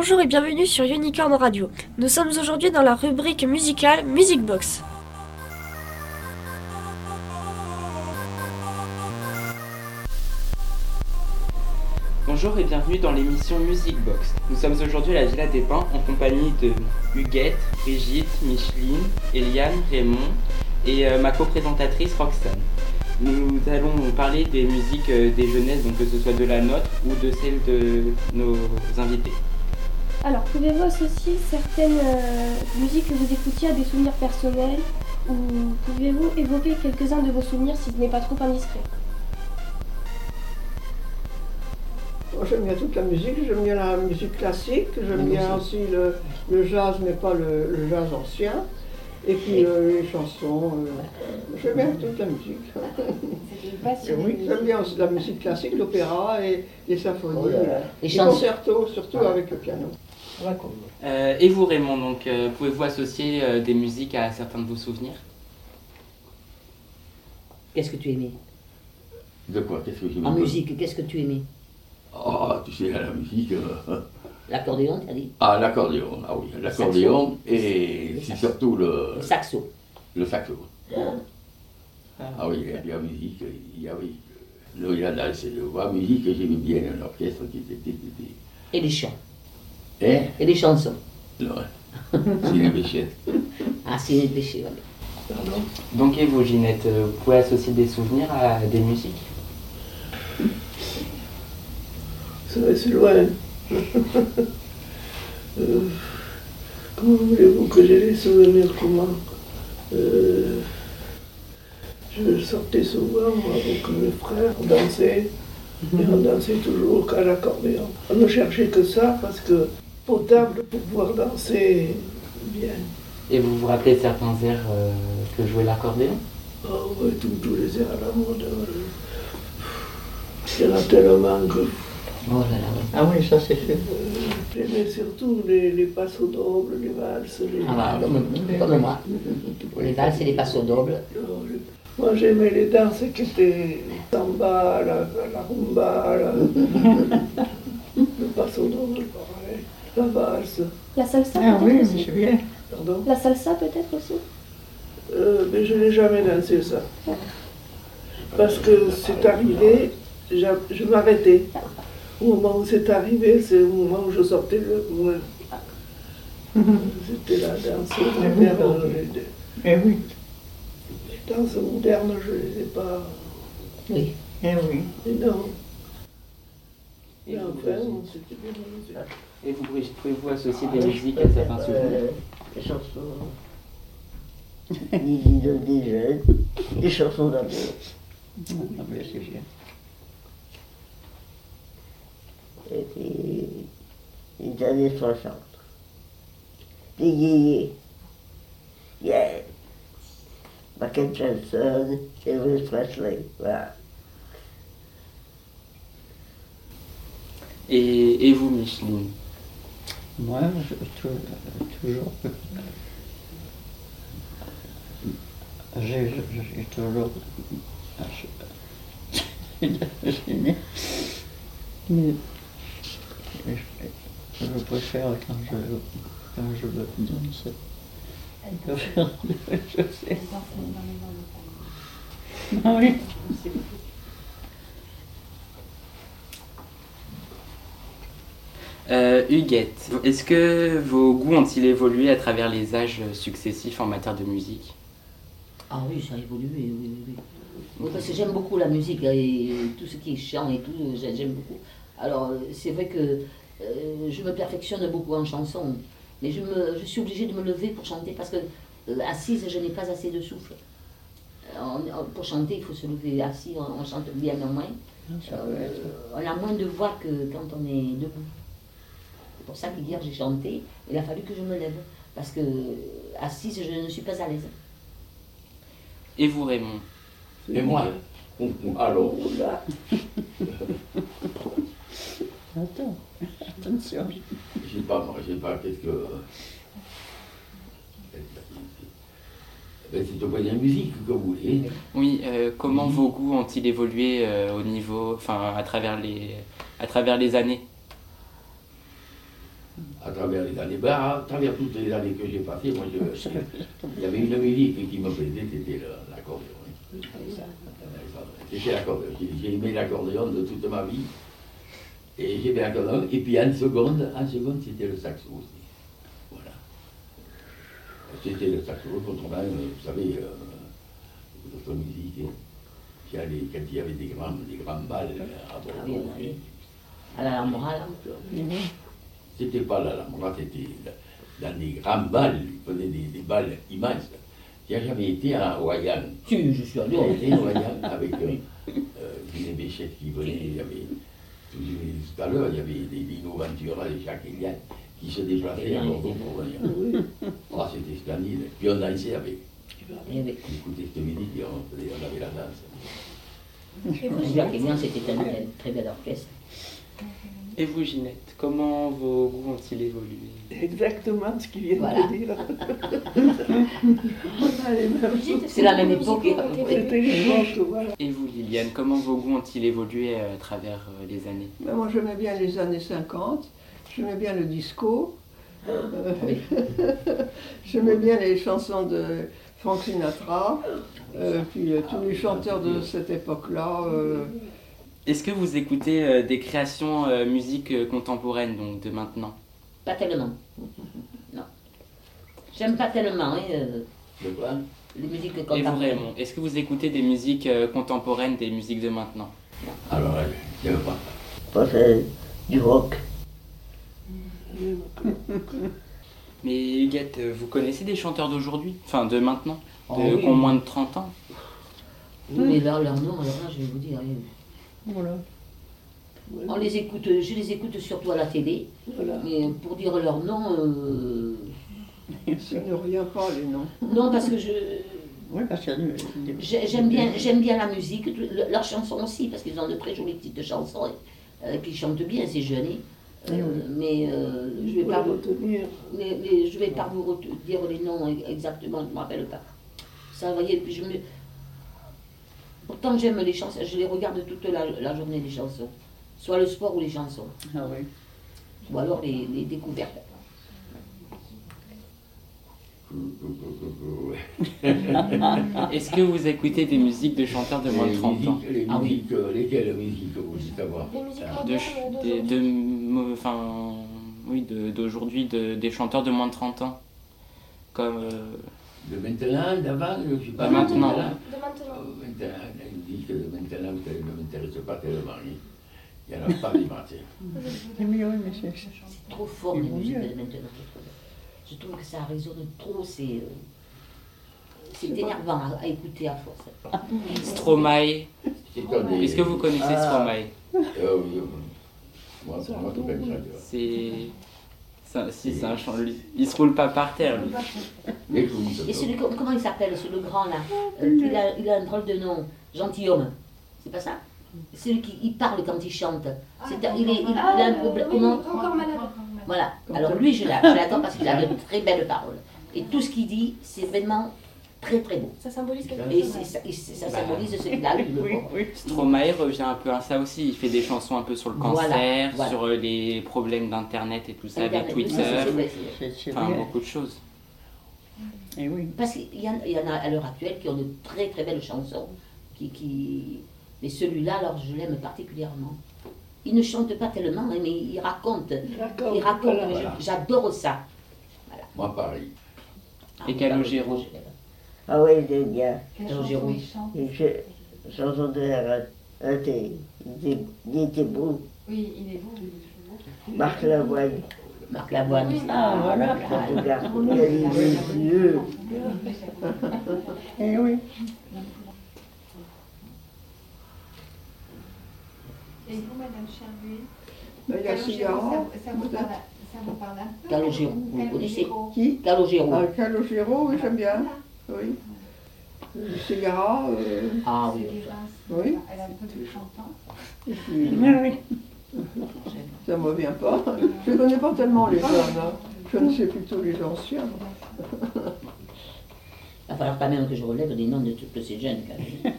Bonjour et bienvenue sur Unicorn Radio. Nous sommes aujourd'hui dans la rubrique musicale Music Box. Bonjour et bienvenue dans l'émission Music Box. Nous sommes aujourd'hui à la Villa des Pins en compagnie de Huguette, Brigitte, Micheline, Eliane, Raymond et euh, ma co-présentatrice Roxane. Nous allons parler des musiques euh, des jeunesses, donc que ce soit de la nôtre ou de celle de nos invités. Alors, pouvez-vous associer certaines euh, musiques que vous écoutiez à des souvenirs personnels ou pouvez-vous évoquer quelques-uns de vos souvenirs si ce n'est pas trop indiscret? Moi, J'aime bien toute la musique, j'aime bien la musique classique, j'aime bien aussi le, le jazz, mais pas le, le jazz ancien. Et puis euh, les chansons, euh, j'aime bien toute la musique. Et oui, j'aime bien aussi la musique classique, l'opéra et les symphonies, Oh là là. les, Les concertos, surtout avec le piano. Euh, et vous Raymond, donc euh, pouvez-vous associer euh, des musiques à certains de vos souvenirs? Qu'est-ce que tu aimais? De quoi? Qu'est-ce que j'ai En musique, qu'est-ce que tu aimais? Ah, tu sais, la musique. euh, L'accordéon, t'as dit? Ah, l'accordéon. Ah oui, l'accordéon et c'est surtout le, Le saxo. le saxo. Ah oui, il y a la musique, il y a oui. Le, il y a la, c'est la musique que j'aimais bien, l'orchestre qui était. qui était- Et les chants. Hein Et les chansons. Non, c'est les béchettes. Ah, c'est les péchés, ouais. Donc et vous Ginette, euh, vous pouvez associer des souvenirs à des musiques? C'est c'est loin. Euh, comment voulez-vous que j'ai les souvenirs Comment Euh, Je sortais souvent moi, avec mes frères, on dansait. Et on dansait toujours qu'à l'accordéon. On ne cherchait que ça parce que potable pour pouvoir danser bien. Et vous vous rappelez de certains airs euh, que jouait l'accordéon? Oh, ouais, tous, tous les airs à la mode. euh, Il y en a tellement que Oh là là. Ah oui, ça c'est sûr. j'aimais surtout les, les passos doubles, les valses. Les... Ah, bah, comme, comme moi. Les valses et les passos doubles. Oh, Moi j'aimais les danses qui étaient samba, la, la rumba, la- le passo valse, La salsa Ah oui, aussi c'est bien. pardon. La salsa peut-être aussi Euh, mais je n'ai jamais dansé ça. Parce que c'est arrivé, je m'arrêtais. Au moment où c'est arrivé, c'est au moment où je sortais le. ouais. C'était la danse moderne. Les, Eh oui, les danses modernes, je ne les ai pas. Oui. eh oui. Mais non. Et enfin, c'était bien. Et vous pouvez-vous associer des musiques à certains souvenirs Les chansons. Des idoles des jeunes, des chansons d'amour. Ah ben c'est bien. Et puis, les années 60. Les yéyés. Yeah. Michael Jackson, Elvis Presley, voilà. et, et vous Micheline Moi, je, tou- toujours. J'ai j'ai toujours. Mais je, je préfère quand je, quand je veux danser. Je préfère oui. Euh, Huguette, est-ce que vos goûts ont-ils évolué à travers les âges successifs en matière de musique? Ah oui, ça a évolué, oui, oui, parce que j'aime beaucoup la musique et tout ce qui est chant et tout, j'ai- j'aime beaucoup. Alors, euh, c'est vrai que euh, je me perfectionne beaucoup en chanson, mais je, me, je suis obligée de me lever pour chanter parce que euh, assise, je n'ai pas assez de souffle. Euh, on- on- pour chanter, il faut se lever assis, on, on chante bien moins. Euh, on a moins de voix que quand on est debout. C'est pour ça qu'hier j'ai chanté, il a fallu que je me lève parce que euh, assise, je ne suis pas à l'aise. Et vous Raymond? Et moi? Alors, Oula. Attends, attention. je sais pas, moi, je sais pas, qu'est-ce que. Ben, c'est au point de la musique que vous voulez. Oui, euh, comment vos goûts ont-ils évolué euh, au niveau, enfin à travers les, à travers les années? Travers les années. Ben, à travers toutes les années que j'ai passées, moi, je- il y avait une musique qui me plaisait, c'était l'accordéon. hein. C'était l'accordéon. J'ai- aimé l'accordéon de toute ma vie. Et j'ai l'accordéon. Et puis en seconde, en seconde, c'était le saxo aussi. Voilà. C'était le saxo, autrement, euh, vous savez, euh, notre musique. hein. Quand il y avait des grands, des grands balles à Ah oui, Bordeaux, oui. À la Lambra, là. C'était pas la Lambra, c'était dans des grands balles, ils faisaient des, des balles immenses. J'ai jamais été à Royan. Si, je suis allé. J'ai été à Royan avec euh, euh, une Béchette qui venait, il y avait, tout, tout à l'heure, il y avait des Lino Ventura, des Jacques Eliane qui se déplaçaient à Bordeaux pour venir. Oh, c'était splendide. Puis on dansait avec. Oui. On écoutait cette musique et on, on avait la danse. Et vous, Jacques Elian, c'était un, un très bel orchestre. Et vous, Ginette, comment vos goûts ont-ils évolué? Exactement ce qu'il vient Voilà. de dire. C'est la même époque, et- vous, Liliane, comment vos goûts ont-ils évolué euh, à travers euh, les années? Ben, moi, j'aimais bien les années 50, j'aimais bien le disco, euh, j'aimais bien les chansons de Frank Sinatra, euh, puis euh, tous les chanteurs de cette époque-là. Est-ce que vous écoutez euh, des créations euh, musique euh, contemporaine, donc de maintenant? Pas tellement. Non. J'aime pas tellement hein, euh, De quoi? les musiques Et vous, contemporaines. Raymond, est-ce que vous écoutez des musiques euh, contemporaines, des musiques de maintenant? Alors, euh, je ne sais pas. Pas du rock. Mais Huguette, vous connaissez des chanteurs d'aujourd'hui? Enfin, de maintenant? Oh de, oui. Qui ont moins de 30 ans? Mais leur, leur nom, alors là, je vais vous dire, Voilà. on les écoute, je les écoute surtout à la télé, Voilà. mais pour dire leur nom, euh, ça ne revient pas les noms. non, parce que je, Oui, parce que. euh, j'ai- j'aime bien, j'aime bien la musique, leurs chansons aussi, parce qu'ils ont de très jolies petites chansons, et, et puis ils chantent bien, ces jeunes. Euh, Oui, mais euh, je vais pas les vous, retenir. mais, mais je vais pas vous dire les noms exactement, je ne me rappelle pas. Ça, vous voyez, puis je me... Pourtant, j'aime les chansons, je les regarde toute la, la journée, les chansons. Soit le sport ou les chansons. Ah oui. Ou alors les, les découvertes. Est-ce que vous écoutez des musiques de chanteurs de moins de les 30 ans musiques, les Ah oui. musiques, euh, lesquelles musiques vous voulez savoir? Des musiques de, d'aujourd'hui. des- de enfin, oui, de- d'aujourd'hui, de, des chanteurs de moins de 30 ans Comme. euh, De maintenant, d'avant, je ne suis pas De maintenant. Euh, maintenant. Maintenant, la musique de maintenant, vous ne m'intéresse pas tellement. Il n'y en a pas des matières. C'est mieux, mais c'est. Trop fort, mieux. de maintenant. Je trouve que ça résonne trop, c'est... euh, C'est énervant à, à écouter à force. Stromae. Est-ce que vous connaissez Ah. Stromae? Euh, oui, euh, Moi, pour moi, c'est pas une chanteuse. C'est. Ça- Si, c'est un chant. lui. Il se roule pas par terre, lui. Et celui, comment il s'appelle, ce le grand là Euh, il, a, il a un drôle de nom, gentilhomme. C'est pas ça Celui qui il parle quand il chante. C'est un- il, est, il, il a un problème. Comment Encore malade. Voilà. Alors lui, je l'a- je l'adore parce qu'il a de très belles paroles. Et tout ce qu'il dit, c'est vraiment très très beau. Ça symbolise quelque Et chose. ça, et ça symbolise ce qu'il a eu, le Oui, oui. Stromae revient un peu à ça aussi. Il fait des chansons un peu sur le cancer, voilà. sur euh, les problèmes d'internet et tout ça, avec Internet, oui, Twitter. Enfin, beaucoup de choses. Et oui. Parce qu'il y, en- il y en a à l'heure actuelle qui ont de très très belles chansons. Qui, qui... Mais celui-là, alors je l'aime particulièrement. Il ne chante pas tellement, hein, mais il raconte. Il raconte. Voilà. Voilà. J'adore ça. Moi, pareil. Et Calogero. Ah oui, j'aime bien. Calogero. Et je, chanson de la raté. Il était- il était beau. Oui, il est beau. il est beau. Marc Lavoine. Marc Lavoine. Ah, voilà. Il a les yeux. Et oui. Et vous, Madame Cherbuet Ben, Il y a Cigarra. ça, vous parle, ça vous parle un peu? Calogero, vous connaissez? Qui? Calogero. Ah, Calogero, oui, j'aime bien. Oui. Cigarra, euh, Ah oui. oui. Elle a un peu plus chantant. Et puis, Oui, oui. ça ne me vient pas. Je ne connais pas tellement les jeunes. hein. Je ne sais plutôt les anciens. Il va falloir quand même que je relève les noms de tous ces jeunes. quand même.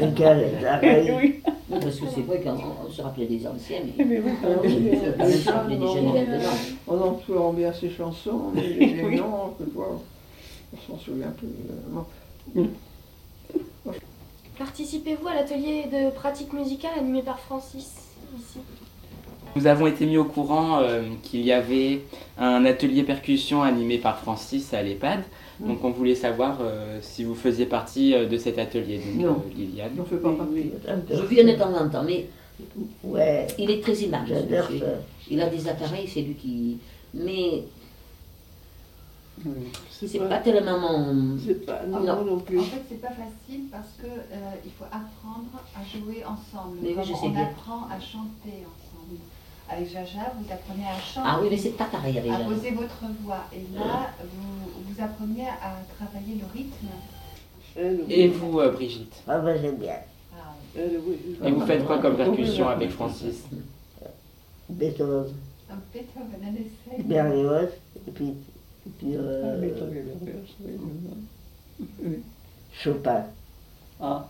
Regarde, pareil. Oui. Oui, parce que c'est vrai qu'on on se rappelait des anciens, mais bien, oui, on peut se rappeler des jeunes maintenant. En bien ses chansons, mais les, noms, que quoi, on s'en souvient plus. euh, bon. Participez-vous à l'atelier de pratique musicale animé par Francis ici? Nous avons été mis au courant euh, qu'il y avait un atelier percussion animé par Francis à l'EHPAD. Donc on voulait savoir euh, si vous faisiez partie euh, de cet atelier, donc, Non. euh, Liliane. On fait pas partie. Je viens de temps en temps, mais Ouais, il est très aimable. Il a des appareils, c'est lui qui. Mais. C'est pas tellement mon. C'est pas non, Non. non plus. En fait, c'est pas facile parce que euh, il faut apprendre à jouer ensemble. Mais oui, je sais on bien. apprend à chanter ensemble. Avec Jaja, vous apprenez à chanter, Ah oui, mais c'est pas pareil avec à poser votre voix. Et là, vous, vous apprenez à travailler le rythme. Et vous, euh, Brigitte? Ah ben j'aime bien. Ah, oui. Et vous faites quoi comme percussion avec Francis? Beethoven, Beethoven, un essai. Berlioz, et puis, puis Ah, euh. Oui. Chopin. Ah,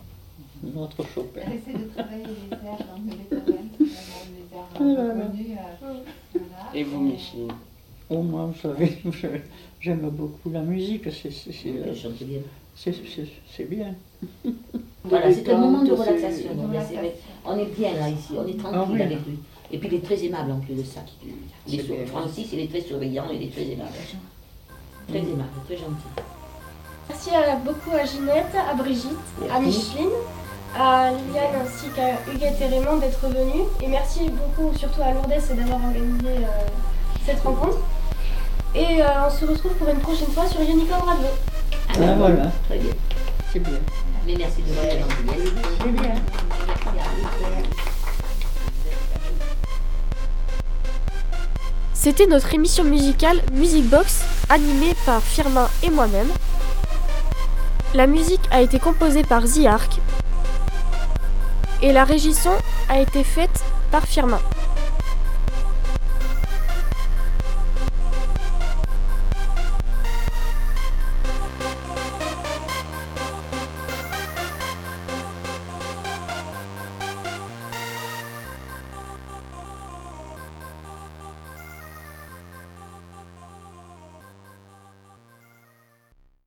notre Chopin. Elle essaie de travailler les airs Beethoven, airs Ah. Et vous, Micheline Au moins, vous savez, j'aime beaucoup la musique, c'est c'est- c'est, euh, bien. c'est- bien. Voilà, c'est un moment de relaxation. On est bien là ici, on est tranquille Ah oui. avec lui. Et puis il est très aimable en plus de ça. Il est C'est sur- bien. Francis, il est très surveillant, il est très aimable. Très aimable, très gentil. Merci à- beaucoup à Ginette, à Brigitte, à. Micheline, à Liliane ainsi qu'à Huguette et Raymond d'être venus. Et merci beaucoup surtout à Lourdes d'avoir organisé euh, cette rencontre. Et euh, on se retrouve pour une prochaine fois sur Unicorn Radio. Ah, Ah, voilà, Très bien. c'est bien. Mais merci de votre gentillesse. C'est bien. C'était notre émission musicale Music Box, animée par Firmin et moi-même. La musique a été composée par The Ark et la régisson a été faite par Firmin.